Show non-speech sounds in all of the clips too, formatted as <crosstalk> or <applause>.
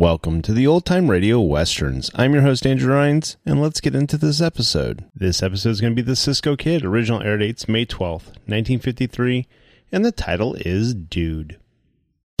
Welcome to the Old Time Radio Westerns. I'm your host, Andrew Rhynes, and let's get into this episode. This episode is going to be The Cisco Kid. Original air dates May 12th, 1953, and the title is Dude.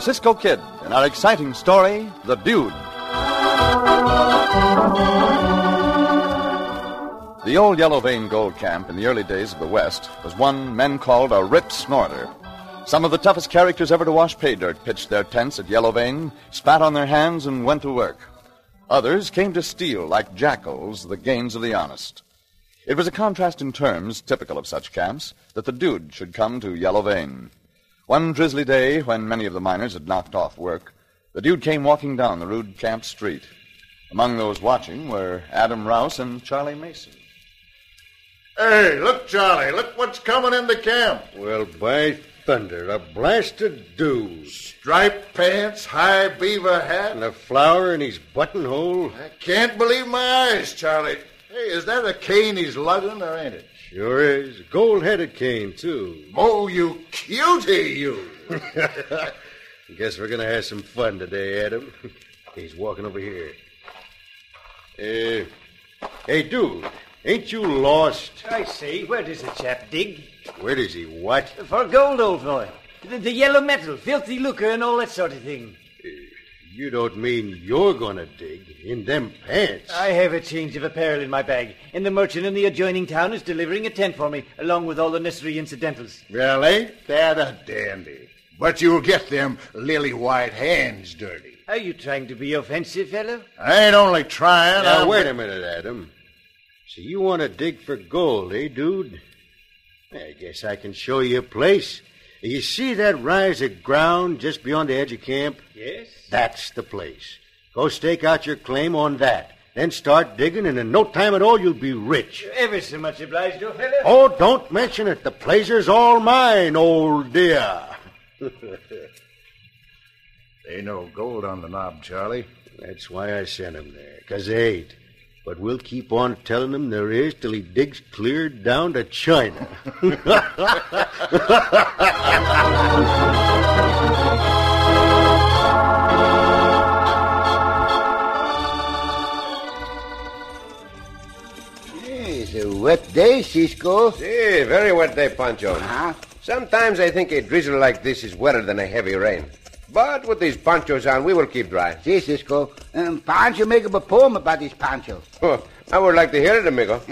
The Cisco Kid in our exciting story, The Dude. The old Yellow Vein Gold Camp in the early days of the West was one men called a rip snorter. Some of the toughest characters ever to wash pay dirt pitched their tents at Yellow Vein, spat on their hands, and went to work. Others came to steal, like jackals, the gains of the honest. It was a contrast in terms typical of such camps that the dude should come to Yellow Vein. One drizzly day, when many of the miners had knocked off work, the dude came walking down the rude camp street. Among those watching were Adam Rouse and Charlie Mason. Hey, look, Charlie, look what's coming into camp. Well, by thunder, a blasted dude. Striped pants, high beaver hat. And a flower in his buttonhole. I can't believe my eyes, Charlie. Hey, is that a cane he's lugging, or ain't it? Sure is. Gold-headed cane, too. Oh, you cutie, you. <laughs> Guess we're going to have some fun today, Adam. <laughs> He's walking over here. Uh, hey, dude, ain't you lost? I say, where does the chap dig? Where does he what? For gold, old boy. The, the yellow metal, filthy lucre, and all that sort of thing. You don't mean you're gonna dig in them pants? I have a change of apparel in my bag, and the merchant in the adjoining town is delivering a tent for me, along with all the necessary incidentals. Well, ain't that a dandy? But you'll get them lily white hands dirty. Are you trying to be offensive, fellow? I ain't only trying. Now, I'm- wait a minute, Adam. So you want to dig for gold, eh, dude? I guess I can show you a place. You see that rise of ground just beyond the edge of camp? Yes. That's the place. Go stake out your claim on that. Then start digging, and in no time at all, you'll be rich. Ever so much obliged, old fellow. Oh, don't mention it. The pleasure's all mine, old dear. <laughs> Ain't no gold on the knob, Charlie. That's why I sent him there, 'cause there ain't. But we'll keep on telling him there is till he digs clear down to China. It's a wet day, Cisco. Si, very wet day, Pancho. Huh? Sometimes I think a drizzle like this is wetter than a heavy rain. But with these ponchos on, we will keep dry. Si, Cisco. Um, Pancho make up a poem about this Pancho. Oh, <laughs> I would like to hear it, amigo. <laughs>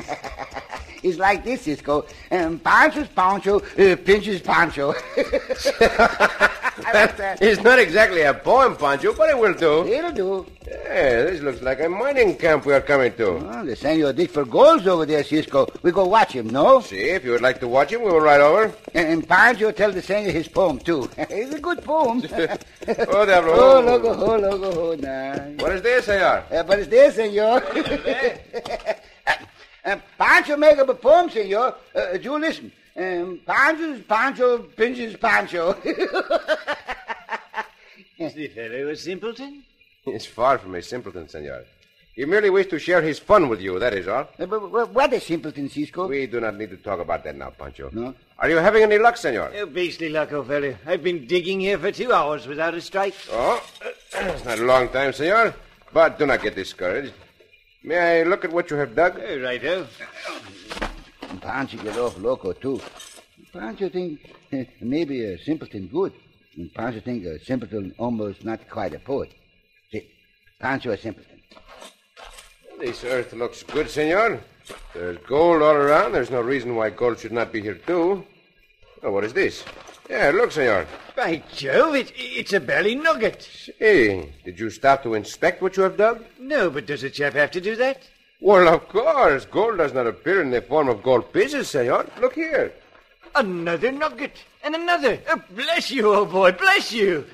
It's like this, Cisco. Um, Pancho's Pancho uh, pinches Pancho. <laughs> <laughs> It's not exactly a poem, Pancho, but it will do. It'll do. Yeah, this looks like a mining camp we are coming to. Oh, the senor dig for golds over there, Cisco. We go watch him, no? See, if you would like to watch him, we will ride over. And, and Pancho tell the senor his poem, too. <laughs> it's a good poem. <laughs> Oh, diablo. Oh, loco, oh, loco, oh, nah. What is this, senor? Uh, but it's there, senor. Uh, Pancho make up a poem, senor. Uh, you listen. Um, Pancho's Pancho pinches Pancho. Is the fellow a simpleton? He's far from a simpleton, senor. He merely wished to share his fun with you, that is all. Uh, but, but what a simpleton, Cisco. We do not need to talk about that now, Pancho. No? Are you having any luck, senor? Oh, beastly luck, old fellow. I've been digging here for two hours without a strike. Oh, <clears throat> it's not a long time, senor. But do not get discouraged. May I look at what you have dug? Righto. Pancho get off loco, too. Pancho think <laughs> maybe a simpleton good. And Pancho think a simpleton almost not quite a poet. See, Pancho a simpleton. This earth looks good, senor. There's gold all around. There's no reason why gold should not be here, too. Oh, what is this? Yeah, look, senor. By Jove, it, it's a belly nugget. Hey, did you stop to inspect what you have dug? No, but does a chap have to do that? Well, of course. Gold does not appear in the form of gold pieces, senor. Look here. Another nugget. And another. Oh, bless you, old boy, bless you.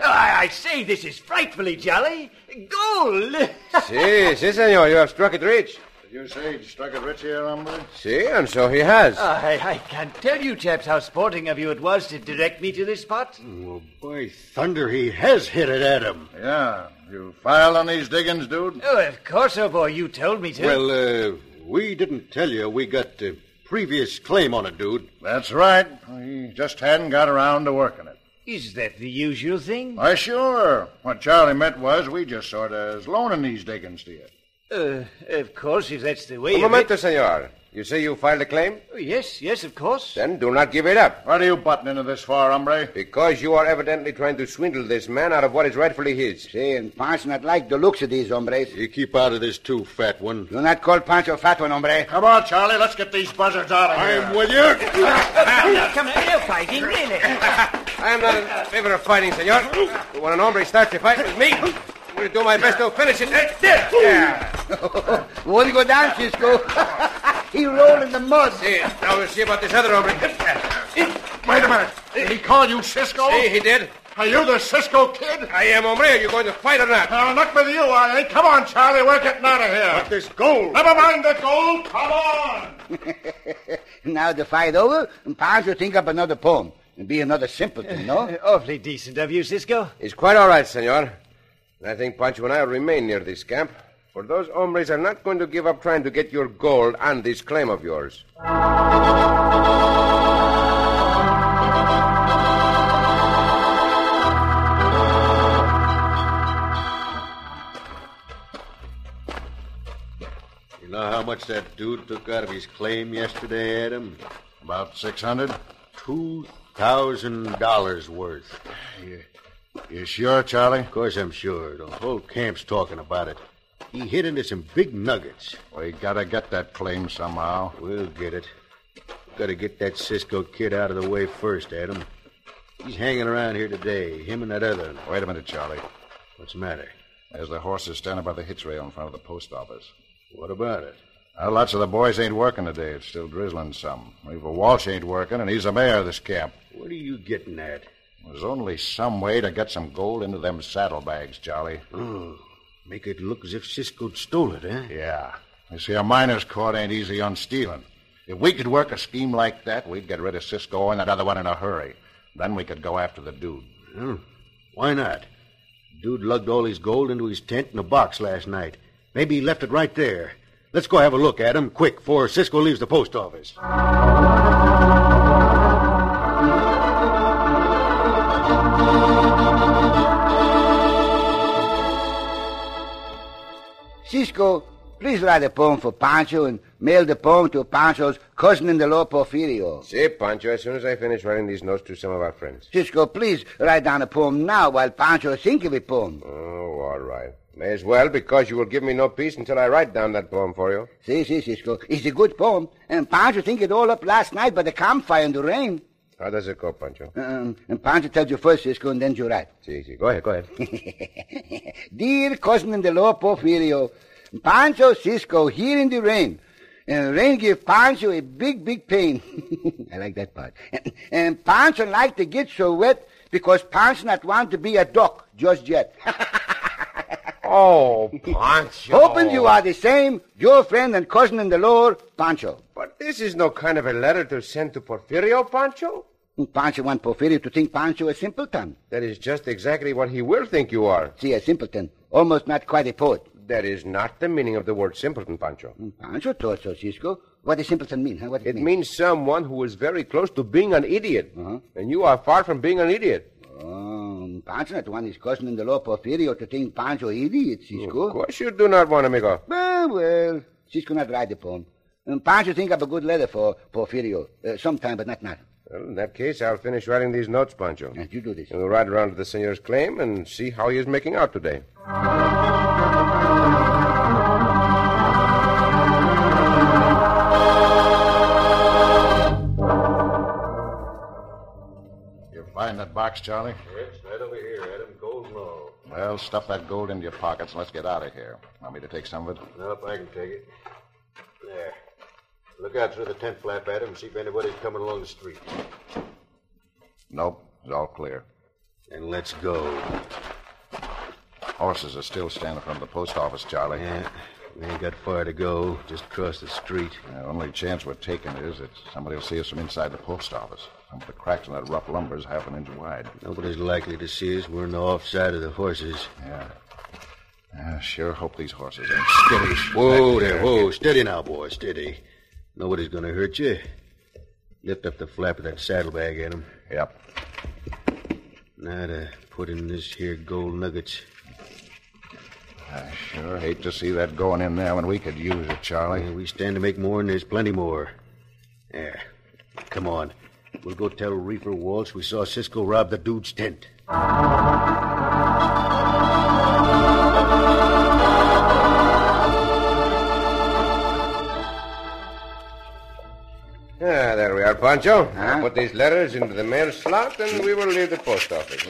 I, I say, this is frightfully jolly. Gold. <laughs> si, si, senor. You have struck it rich. Did you say you struck it rich here, hombre? Si, and so he has. I, I can't tell you, chaps, how sporting of you it was to direct me to this spot. Well, by thunder, he has hit it at him. Yeah. You filed on these diggings, dude? Oh, of course, old boy, you told me to. Well, uh, we didn't tell you we got uh, previous claim on it, dude. That's right. We just hadn't got around to working it. Is that the usual thing? Why, sure. What Charlie meant was we just sort of is loaning these diggings to you. Uh, of course, if that's the way Un momento, it. senor. You say you filed a claim? Oh, yes, yes, of course. Then do not give it up. What are you butting into this for, hombre? Because you are evidently trying to swindle this man out of what is rightfully his. See, and Pancho not like the looks of these hombres. You keep out of this too, fat one. Do not call Pancho fat one, hombre. Come on, Charlie. Let's get these buzzards out of here. I'm with you. Come on, no fighting, really. I am not in favor of fighting, senor. But when an hombre starts a fight with me, I'm going to do my best to finish it. Eh, there. Yeah. <laughs> Won't go down, Cisco. <laughs> he roll in the mud. See, now we'll see about this other hombre. Wait a minute. Did he call you Cisco? See, he did. Are you the Cisco kid? I am, hombre. Are you going to fight or not? I'll not with you, I ain't. Come on, Charlie. We're getting out of here. But this gold. Never mind the gold. Come on. <laughs> now the fight over, and Pancho think up another poem. And be another simpleton, no? Uh, awfully decent of you, Cisco. It's quite all right, senor. I think Pancho and I will remain near this camp, for those hombres are not going to give up trying to get your gold and this claim of yours. You know how much that dude took out of his claim yesterday, Adam? About 600 Two thousand dollars worth. You, you sure, Charlie? Of course I'm sure. The whole camp's talking about it. He hit into some big nuggets. We gotta get that claim somehow. We'll get it. Gotta get that Cisco kid out of the way first, Adam. He's hanging around here today, him and that other. one. Wait a minute, Charlie. What's the matter? There's the horses standing by the hitch rail in front of the post office. What about it? Well, lots of the boys ain't working today. It's still drizzling some. Reefer Walsh ain't working, and he's the mayor of this camp. What are you getting at? There's only some way to get some gold into them saddlebags, Charlie. Oh, make it look as if Cisco stole it, eh? Yeah. You see, a miner's court ain't easy on stealing. If we could work a scheme like that, we'd get rid of Cisco and that other one in a hurry. Then we could go after the dude. Well, why not? Dude lugged all his gold into his tent in a box last night. Maybe he left it right there. Let's go have a look at him, quick, before Cisco leaves the post office. Cisco, please write a poem for Pancho and mail the poem to Pancho's cousin-in-the-law Porfirio. See, Pancho, as soon as I finish writing these notes to some of our friends. Cisco, please write down a poem now while Pancho think of a poem. Oh, all right. May as well, because you will give me no peace until I write down that poem for you. See, see, Cisco, it's a good poem, and Pancho think it all up last night by the campfire in the rain. How does it go, Pancho? Um, eh, ehm, Pancho tells you first, Cisco, and then you write. See, see. Go ahead, go ahead. <laughs> Dear cousin-in-the-law Porfirio, Pancho Cisco here in the rain. And rain give Pancho a big, big pain. <laughs> I like that part. And, and Pancho like to get so wet because Pancho not want to be a duck just yet. <laughs> oh, Pancho. Hoping you are the same, your friend and cousin-in-the-law, Pancho. This is no kind of a letter to send to Porfirio, Pancho. Mm, Pancho want Porfirio to think Pancho a simpleton. That is just exactly what he will think you are. See, a simpleton. Almost not quite a poet. That is not the meaning of the word simpleton, Pancho. Mm, Pancho thought so, Cisco. What does simpleton mean? Huh? What does It mean? means someone who is very close to being an idiot. Uh-huh. And you are far from being an idiot. Oh, Pancho not want his cousin-in-the-law Porfirio to think Pancho idiot, Cisco. Of course you do not want, to amigo. Well, well, Cisco not write the poem. And Pancho think of a good letter for Porfirio. Uh, sometime, but not now. Well, in that case, I'll finish writing these notes, Pancho. And you do this. And we'll ride around to the senor's claim and see how he is making out today. You find that box, Charlie? Yes, right over here, Adam. Gold and all. Well, stuff that gold into your pockets and let's get out of here. Want me to take some of it? Nope, I can take it. There. Look out through the tent flap, Adam, and see if anybody's coming along the street. Nope, it's all clear. And let's go. Horses are still standing in front of the post office, Charlie. Yeah, we ain't got far to go. Just across the street. The only chance we're taking is that somebody will see us from inside the post office. Some of the cracks in that rough lumber is half an inch wide. Nobody's likely to see us. We're on the off side of the horses. Yeah. I sure hope these horses ain't skittish. Whoa there, whoa. Steady now, boy, steady. Nobody's gonna hurt you. Lift up the flap of that saddlebag, Adam. Yep. Now to put in this here gold nuggets. I sure hate to see that going in there when we could use it, Charlie. Yeah, we stand to make more, and there's plenty more. There. Come on. We'll go tell Reefer Walsh we saw Cisco rob the dude's tent. There we are, Pancho. Huh? Put these letters into the mail slot, and we will leave the post office.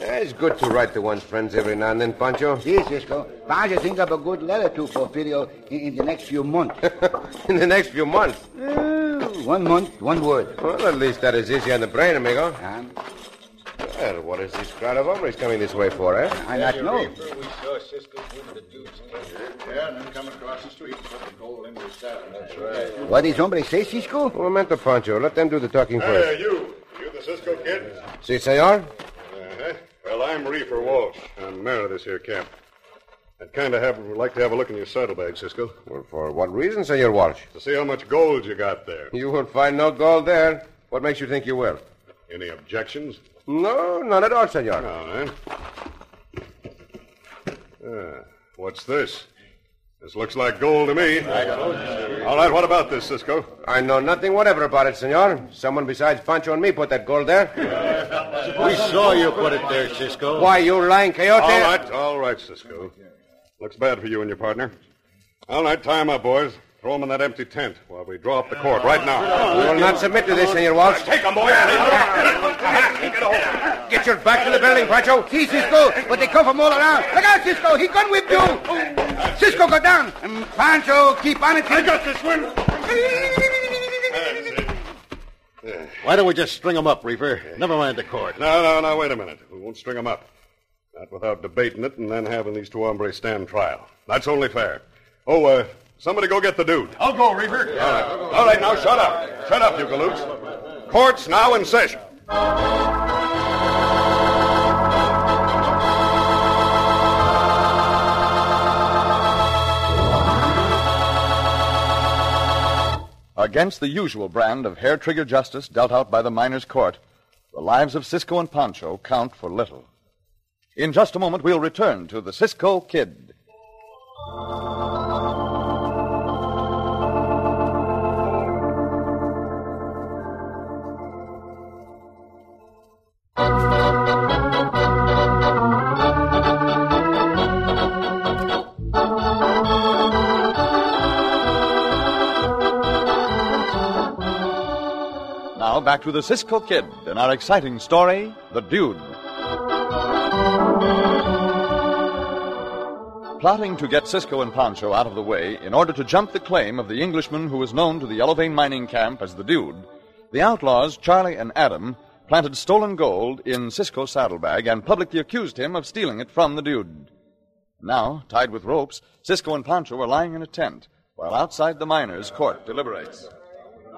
Yeah, it's good to write to one's friends every now and then, Pancho. See, Cisco. Pancho think of a good letter to Porfirio in, in the next few months. <laughs> In the next few months. Uh, one month, one word. Well, at least that is easy on the brain, amigo. Huh? Well, what is this crowd of hombres coming this way for, eh? I not know. We saw Cisco move the dude's. Yeah, and then come across the street and put the gold into his saddle. That's right. What is hombre say, Cisco? Un momento, Pancho. Let them do the talking first. Hey, you. You the Cisco kid? Si, senor? Uh-huh. Well, I'm Reefer Walsh. I'm mayor of this here camp. I'd kind of have like to have a look in your saddlebag, Cisco, Well, for what reason, Senor Walsh? to see how much gold you got there. You will find no gold there. What makes you think you will? Any objections? No, none at all, senor. No? Ah, what's this? This looks like gold to me. All right, what about this, Cisco? I know nothing whatever about it, senor. Someone besides Pancho and me put that gold there. We saw you put it there, Cisco. Why, you lying coyote? All right, all right, Cisco. Looks bad for you and your partner. All right, tie him up, boys. Throw him in that empty tent while we draw up the court right now. We will not submit to this, Senor Walsh. Take him, boys. Get your back to the building, Pancho. See, Cisco, but they come from all around. Look out, Cisco. He gun whip you. Cisco, go down. And Pancho, keep on it. I got this one. Why don't we just string him up, Reefer? Never mind the court. No, no, no, wait a minute. We won't string him up. Not without debating it and then having these two hombres stand trial. That's only fair. Oh, uh, somebody go get the dude. I'll go, Reefer. All right. All right, now shut up. Shut up, you galoots. Court's now in session. Against the usual brand of hair trigger justice dealt out by the miners' court, the lives of Cisco and Pancho count for little. In just a moment, we'll return to the Cisco Kid. Back to the Cisco Kid and our exciting story, The Dude. Plotting to get Cisco and Pancho out of the way in order to jump the claim of the Englishman who was known to the Yellow Vein mining camp as the Dude, the outlaws, Charlie and Adam, planted stolen gold in Cisco's saddlebag and publicly accused him of stealing it from the Dude. Now, tied with ropes, Cisco and Pancho were lying in a tent while outside the miners' court deliberates.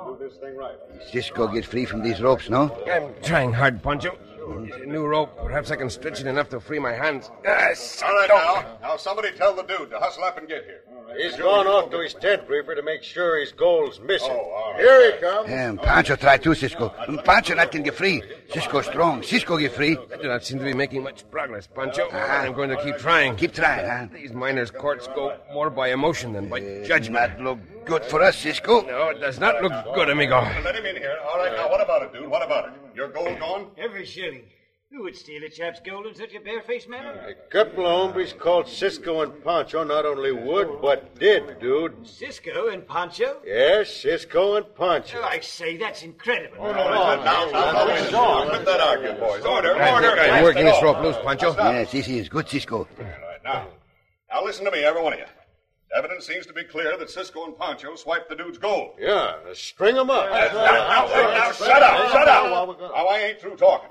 Do this thing right. Cisco get free from these ropes, no? I'm trying hard, Pancho. New rope. Perhaps I can stretch it enough to free my hands. Yes. All right, now. Now, somebody tell the dude to hustle up and get here. He's gone off to his tent, Reefer, to make sure his gold's missing. Oh, all right. Here he comes. And Pancho try too, Cisco. And Pancho not can get free. Cisco strong. Cisco get free. I do not seem to be making much progress, Pancho. Ah. I'm going to keep trying. Keep trying, huh? These miners' courts go more by emotion than by judgment. Not look good for us, Cisco. No, it does not look good, amigo. Let him in here. All right, now, what about it, dude? What about it? Your gold gone? Every shilling. Who would steal a chap's gold in such a barefaced manner? A couple of hombres called Cisco and Pancho not only would, but did, dude. Cisco and Pancho? Yes, Cisco and Pancho. Oh, I say, that's incredible. Now, now, now, now, quit that arguing, boys. Order, I order. think I'm working this rope loose, Pancho. Yes, this is good, Cisco. All right, now. Now, listen to me, every one of you. Evidence seems to be clear that Cisco and Pancho swiped the dude's gold. Yeah, string him up. Now, now, now, shut up, shut up. Now, I ain't through talking.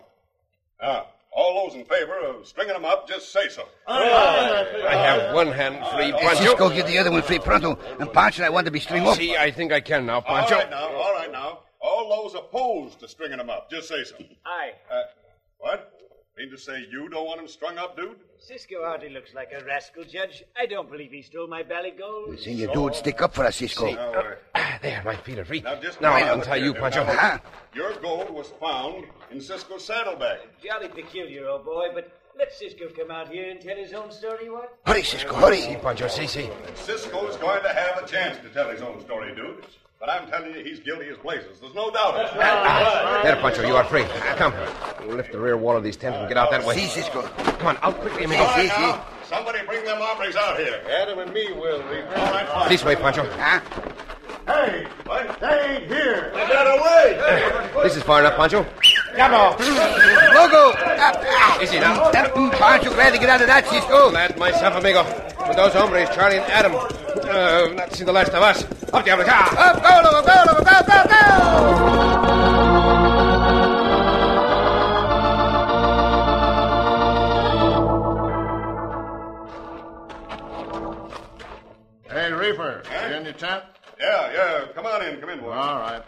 Now, all those in favor of stringing them up, just say so. I have one hand free, Cisco Pancho. get the other one free pronto. And Pancho, I want to be string up. See, I think I can now, All Pancho. right, now, all right, now. All those opposed to stringing them up, just say so. Aye. Uh, what? Mean to say you don't want him strung up, dude? Cisco hardly looks like a rascal, Judge. I don't believe he stole my bally gold. Senior dude, stick up for us, Cisco. Now, uh, Ah, There, my feet are free. now, just Now I'll a untie you, here. Pancho. Huh? Your gold was found in Cisco's saddlebag. Jolly peculiar, old boy, but let Cisco come out here and tell his own story, what? Hurry, Cisco, hurry. See, Pancho, see, see. Cisco's going to have a chance to tell his own story, dude. But I'm telling you, he's guilty as blazes. There's no doubt of it. There, Pancho, you are free. Come. We'll lift the rear wall of these tents and get out that way. See, Cisco. Come on, out quickly, amigo. All right, now, somebody bring them hombres out here. Adam and me will, Reefer. All right, fine. This way, Pancho. Huh? Hey, what? They ain't here. They got away. This is far enough, Pancho. Come on. Loco! Up, ah. Easy now. That, mm, Pancho, glad to get out of that, Cisco. Glad myself, amigo. With those hombres, Charlie and Adam. Uh, not seen the last of us. Up, Diablo. Ah! Up, go, Loco, go, Loco, go, go, go! Hey, Reefer, you in your tent? Yeah, yeah. Come on in. Come in, boys. All right.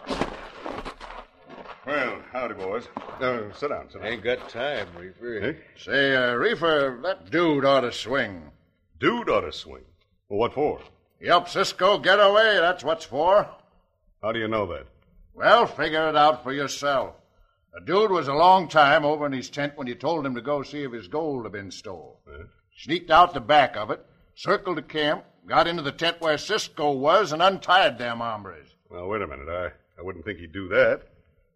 Well, howdy, boys. Uh, sit down, sit down. Ain't got time, Reefer. Hey? Say, uh, Reefer, that dude ought to swing. Dude ought to swing. Well, what for? Yep, Cisco, get away. That's what's for. How do you know that? Well, figure it out for yourself. The dude was a long time over in his tent when you told him to go see if his gold had been stole. Sneaked out the back of it, circled the camp, got into the tent where Cisco was and untied them hombres. Well, wait a minute. I, I wouldn't think he'd do that.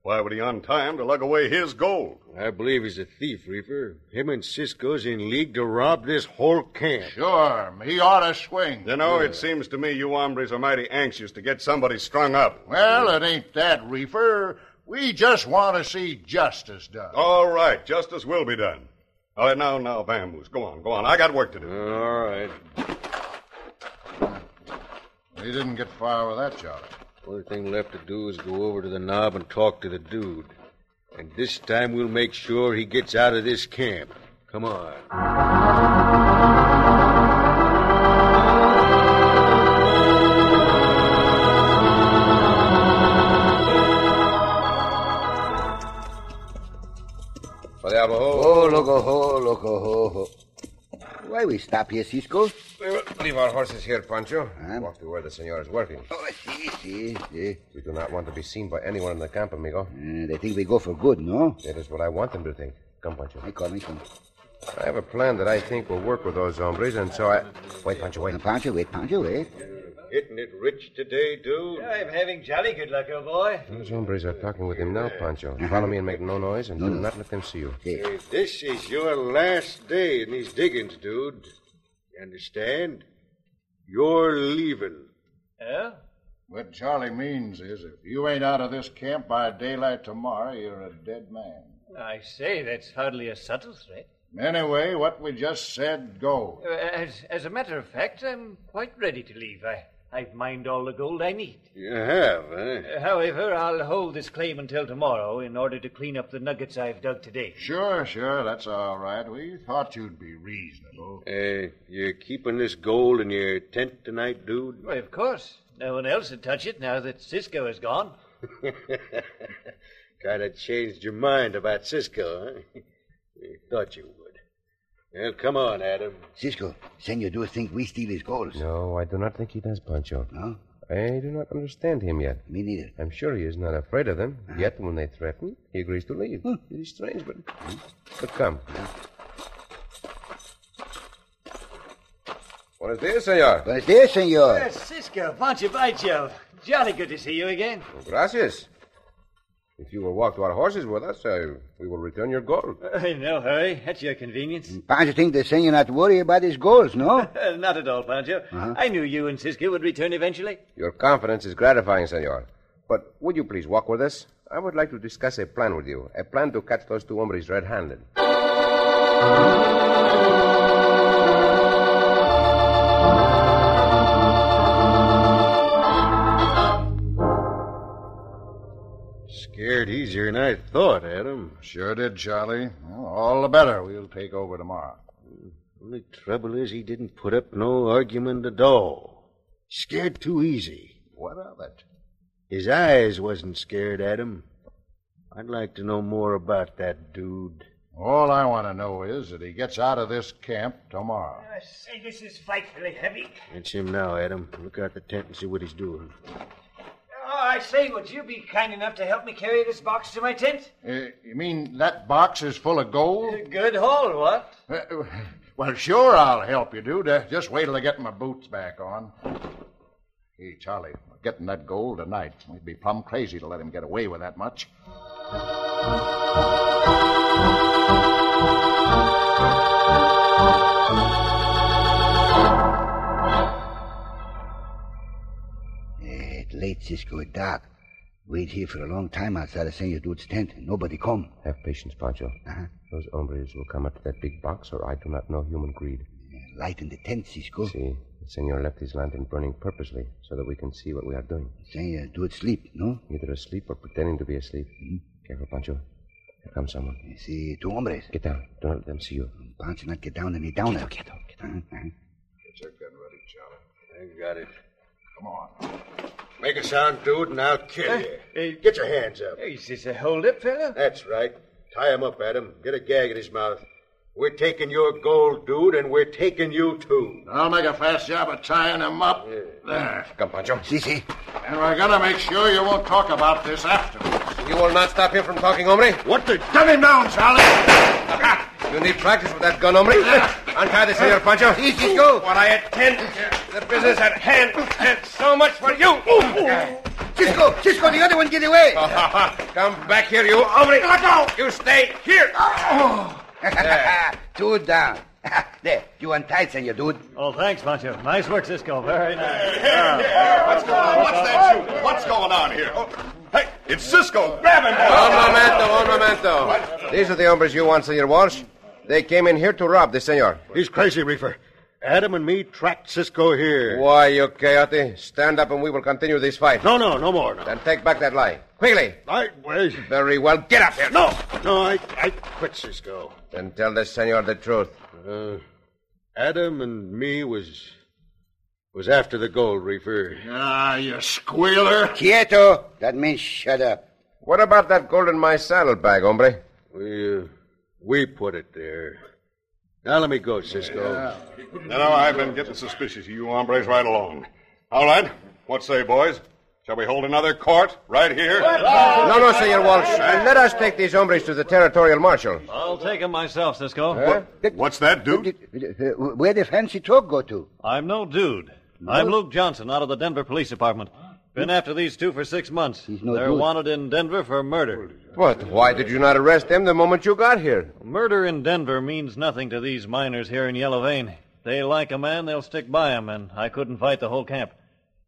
Why would he untie him to lug away his gold? I believe he's a thief, Reefer. Him and Cisco's in league to rob this whole camp. Sure, he ought to swing. You know, it seems to me you hombres are mighty anxious to get somebody strung up. Well, it ain't that, Reefer. We just want to see justice done. All right, justice will be done. All right, now, now, Bamboos, go on, go on. I got work to do. All right. We didn't get far with that, Charlie. Only thing left to do is go over to the knob and talk to the dude. And this time we'll make sure he gets out of this camp. Come on. The Albaho. Oh, loco. Why we stop here, Cisco? We will leave our horses here, Pancho. Walk to where the senor is working. Oh, see, see, see. We do not want to be seen by anyone in the camp, amigo. Uh, they think we go for good, no? That is what I want them to think. Come, Pancho. I come, I come. I have a plan that I think will work with those hombres, and so I. Wait, Pancho, wait. Pancho, wait, Pancho, wait. Hitting it rich today, dude. I'm having jolly good luck, old boy. Those hombres are talking with him now, Pancho. Follow me and make no noise, and do not let them see you. Hey, this is your last day in these diggings, dude. You understand? You're leaving. Yeah? What Charlie means is if you ain't out of this camp by daylight tomorrow, you're a dead man. I say, that's hardly a subtle threat. Anyway, what we just said goes. Uh, As, as a matter of fact, I'm quite ready to leave. I, I've mined all the gold I need. You have, eh? Uh, However, I'll hold this claim until tomorrow in order to clean up the nuggets I've dug today. Sure, sure, that's all right. We thought you'd be reasonable. Hey, you're keeping this gold in your tent tonight, dude? Why, of course. No one else would touch it now that Cisco is gone. <laughs> kind of changed your mind about Cisco, huh? You thought you would. Well, come on, Adam. Cisco, Senor do you think we steal his gold. No, I do not think he does, Pancho. No? I do not understand him yet. Me neither. I'm sure he is not afraid of them. Ah. Yet, when they threaten, he agrees to leave. It is strange, but. But come. What is this, senor? Buenos dias, senor. Yes, Cisco, Pancho Bicho. Jolly good to see you again. Gracias. If you will walk to our horses with us, uh, we will return your gold. <laughs> Uh, no hurry. At your convenience. Pancho think the senor not worry about his goals, no? <laughs> Not at all, Pancho. Uh-huh. I knew you and Cisco would return eventually. Your confidence is gratifying, senor. But would you please walk with us? I would like to discuss a plan with you. A plan to catch those two hombres red handed. Scared easier than I thought, Adam. Sure did, Charlie. Well, all the better. We'll take over tomorrow. Only trouble is he didn't put up no argument at all. Scared too easy. What of it? His eyes wasn't scared, Adam. I'd like to know more about that dude. All I want to know is that he gets out of this camp tomorrow. I say this is frightfully heavy. It's him now, Adam. Look out the tent and see what he's doing. Oh, I say, would you be kind enough to help me carry this box to my tent? Uh, you mean that box is full of gold? Good haul, what? Uh, well, sure, I'll help you, dude. Uh, just wait till I get my boots back on. Hey, Charlie, we're getting that gold tonight. We'd be plumb crazy to let him get away with that much. It's late, Cisco. It's dark. Wait here for a long time outside of Senor Dude's tent. Nobody come. Have patience, Pancho. Uh-huh. Those hombres will come up to that big box, or I do not know human greed. Eh, light in the tent, Cisco. See, the senor left his lantern burning purposely so that we can see what we are doing. Senor Dude sleep, no? Either asleep or pretending to be asleep. Mm-hmm. Careful, Pancho. Here comes someone. Eh, see, two hombres. Get down. Don't let them see you. Pancho not get down and he down. Get down, get down. Uh-huh. Get your gun ready, Charlie. I got it. Come on. Make a sound, dude, and I'll kill you. Get your hands up. Is this a hold-up, fella? That's right. Tie him up, Adam. Get a gag in his mouth. We're taking your gold, dude, and we're taking you, too. I'll make a fast job of tying him up. There. Come, Pancho. See, see. And we're gonna make sure you won't talk about this afterwards. You will not stop him from talking, hombre? What the? Gun him down, Charlie! <laughs> You need practice with that gun, hombre. Untie this, Senor Pancho. Si, Cisco. What I attend the business at hand. And so much for you. Cisco, Cisco, the other one get away. <laughs> Come back here, you hombre. Let go. You stay here. <laughs> Two down. <laughs> there, you untied, senor dude. Oh, thanks, Pancho. Nice work, Cisco. Very nice. What's going on? What's that shooting? What's going on here? Oh, hey, it's Cisco. Grab him. Un momento, un momento. These are the hombres you want, Senor Walsh. They came in here to rob the senor. He's crazy, Reefer. Adam and me tracked Cisco here. Why, you coyote? Stand up and we will continue this fight. No, no, no more. No. Then take back that lie. Quickly. I, well, Very well. Get up here. no, no, I, I quit Cisco. Then tell the senor the truth. Uh, Adam and me was was after the gold, Reefer. Ah, you squealer. Quieto. That means shut up. What about that gold in my saddlebag, hombre? We uh, we put it there. Now let me go, Cisco. No, no, I've been getting suspicious of you hombres right along. All right. What say, boys? Shall we hold another court right here? No, no, Senor Walsh. Let us take these hombres to the territorial marshal. I'll take them myself, Cisco. Huh? What's that, dude? Where the fancy truck go to? I'm no dude. I'm Luke Johnson out of the Denver Police Department. Been after these two for six months. no They're dude. wanted in Denver for murder. What? Why did you not arrest them the moment you got here? Murder in Denver means nothing to these miners here in Yellow Vein. They like a man, they'll stick by him, and I couldn't fight the whole camp.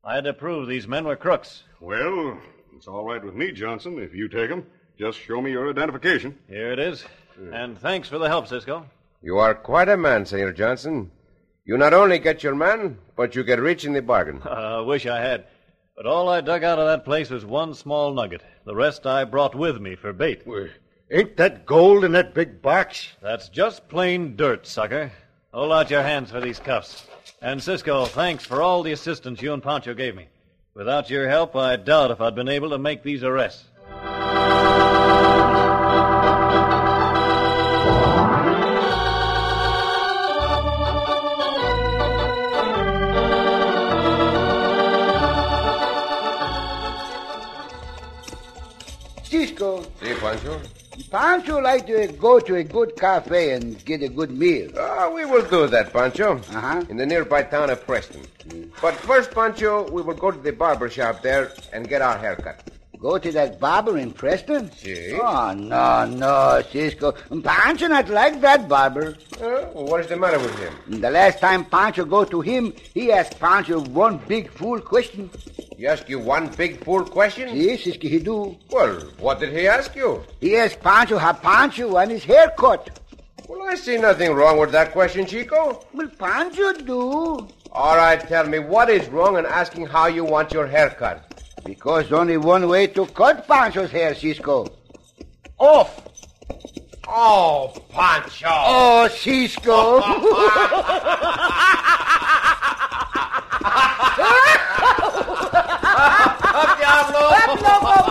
I had to prove these men were crooks. Well, it's all right with me, Johnson, if you take them. Just show me your identification. Here it is. And thanks for the help, Cisco. You are quite a man, Senor Johnson. You not only get your man, but you get rich in the bargain. I <laughs> uh, wish I had. But all I dug out of that place was one small nugget. The rest I brought with me for bait. Ain't that gold in that big box? That's just plain dirt, sucker. Hold out your hands for these cuffs. And Cisco, thanks for all the assistance you and Pancho gave me. Without your help, I doubt if I'd been able to make these arrests. Pancho? Pancho like to go to a good cafe and get a good meal. Ah, we will do that, Pancho. Uh-huh. In the nearby town of Preston. But first, Pancho, we will go to the barber shop there and get our haircut. Go to that barber in Preston? See? Oh, no, no, Cisco. Pancho not like that barber. Uh, what is the matter with him? The last time Pancho go to him, he asked Pancho one big fool question. He asked you one big fool question? Yes, Cisco, he do. Well, what did he ask you? He asked Pancho how Pancho want his hair cut. Well, I see nothing wrong with that question, Chico. Well, Pancho do. All right, tell me, what is wrong in asking how you want your hair cut? Because only one way to cut Pancho's hair, Cisco. Off. Oh, Pancho. Oh, Cisco. <laughs> <laughs> And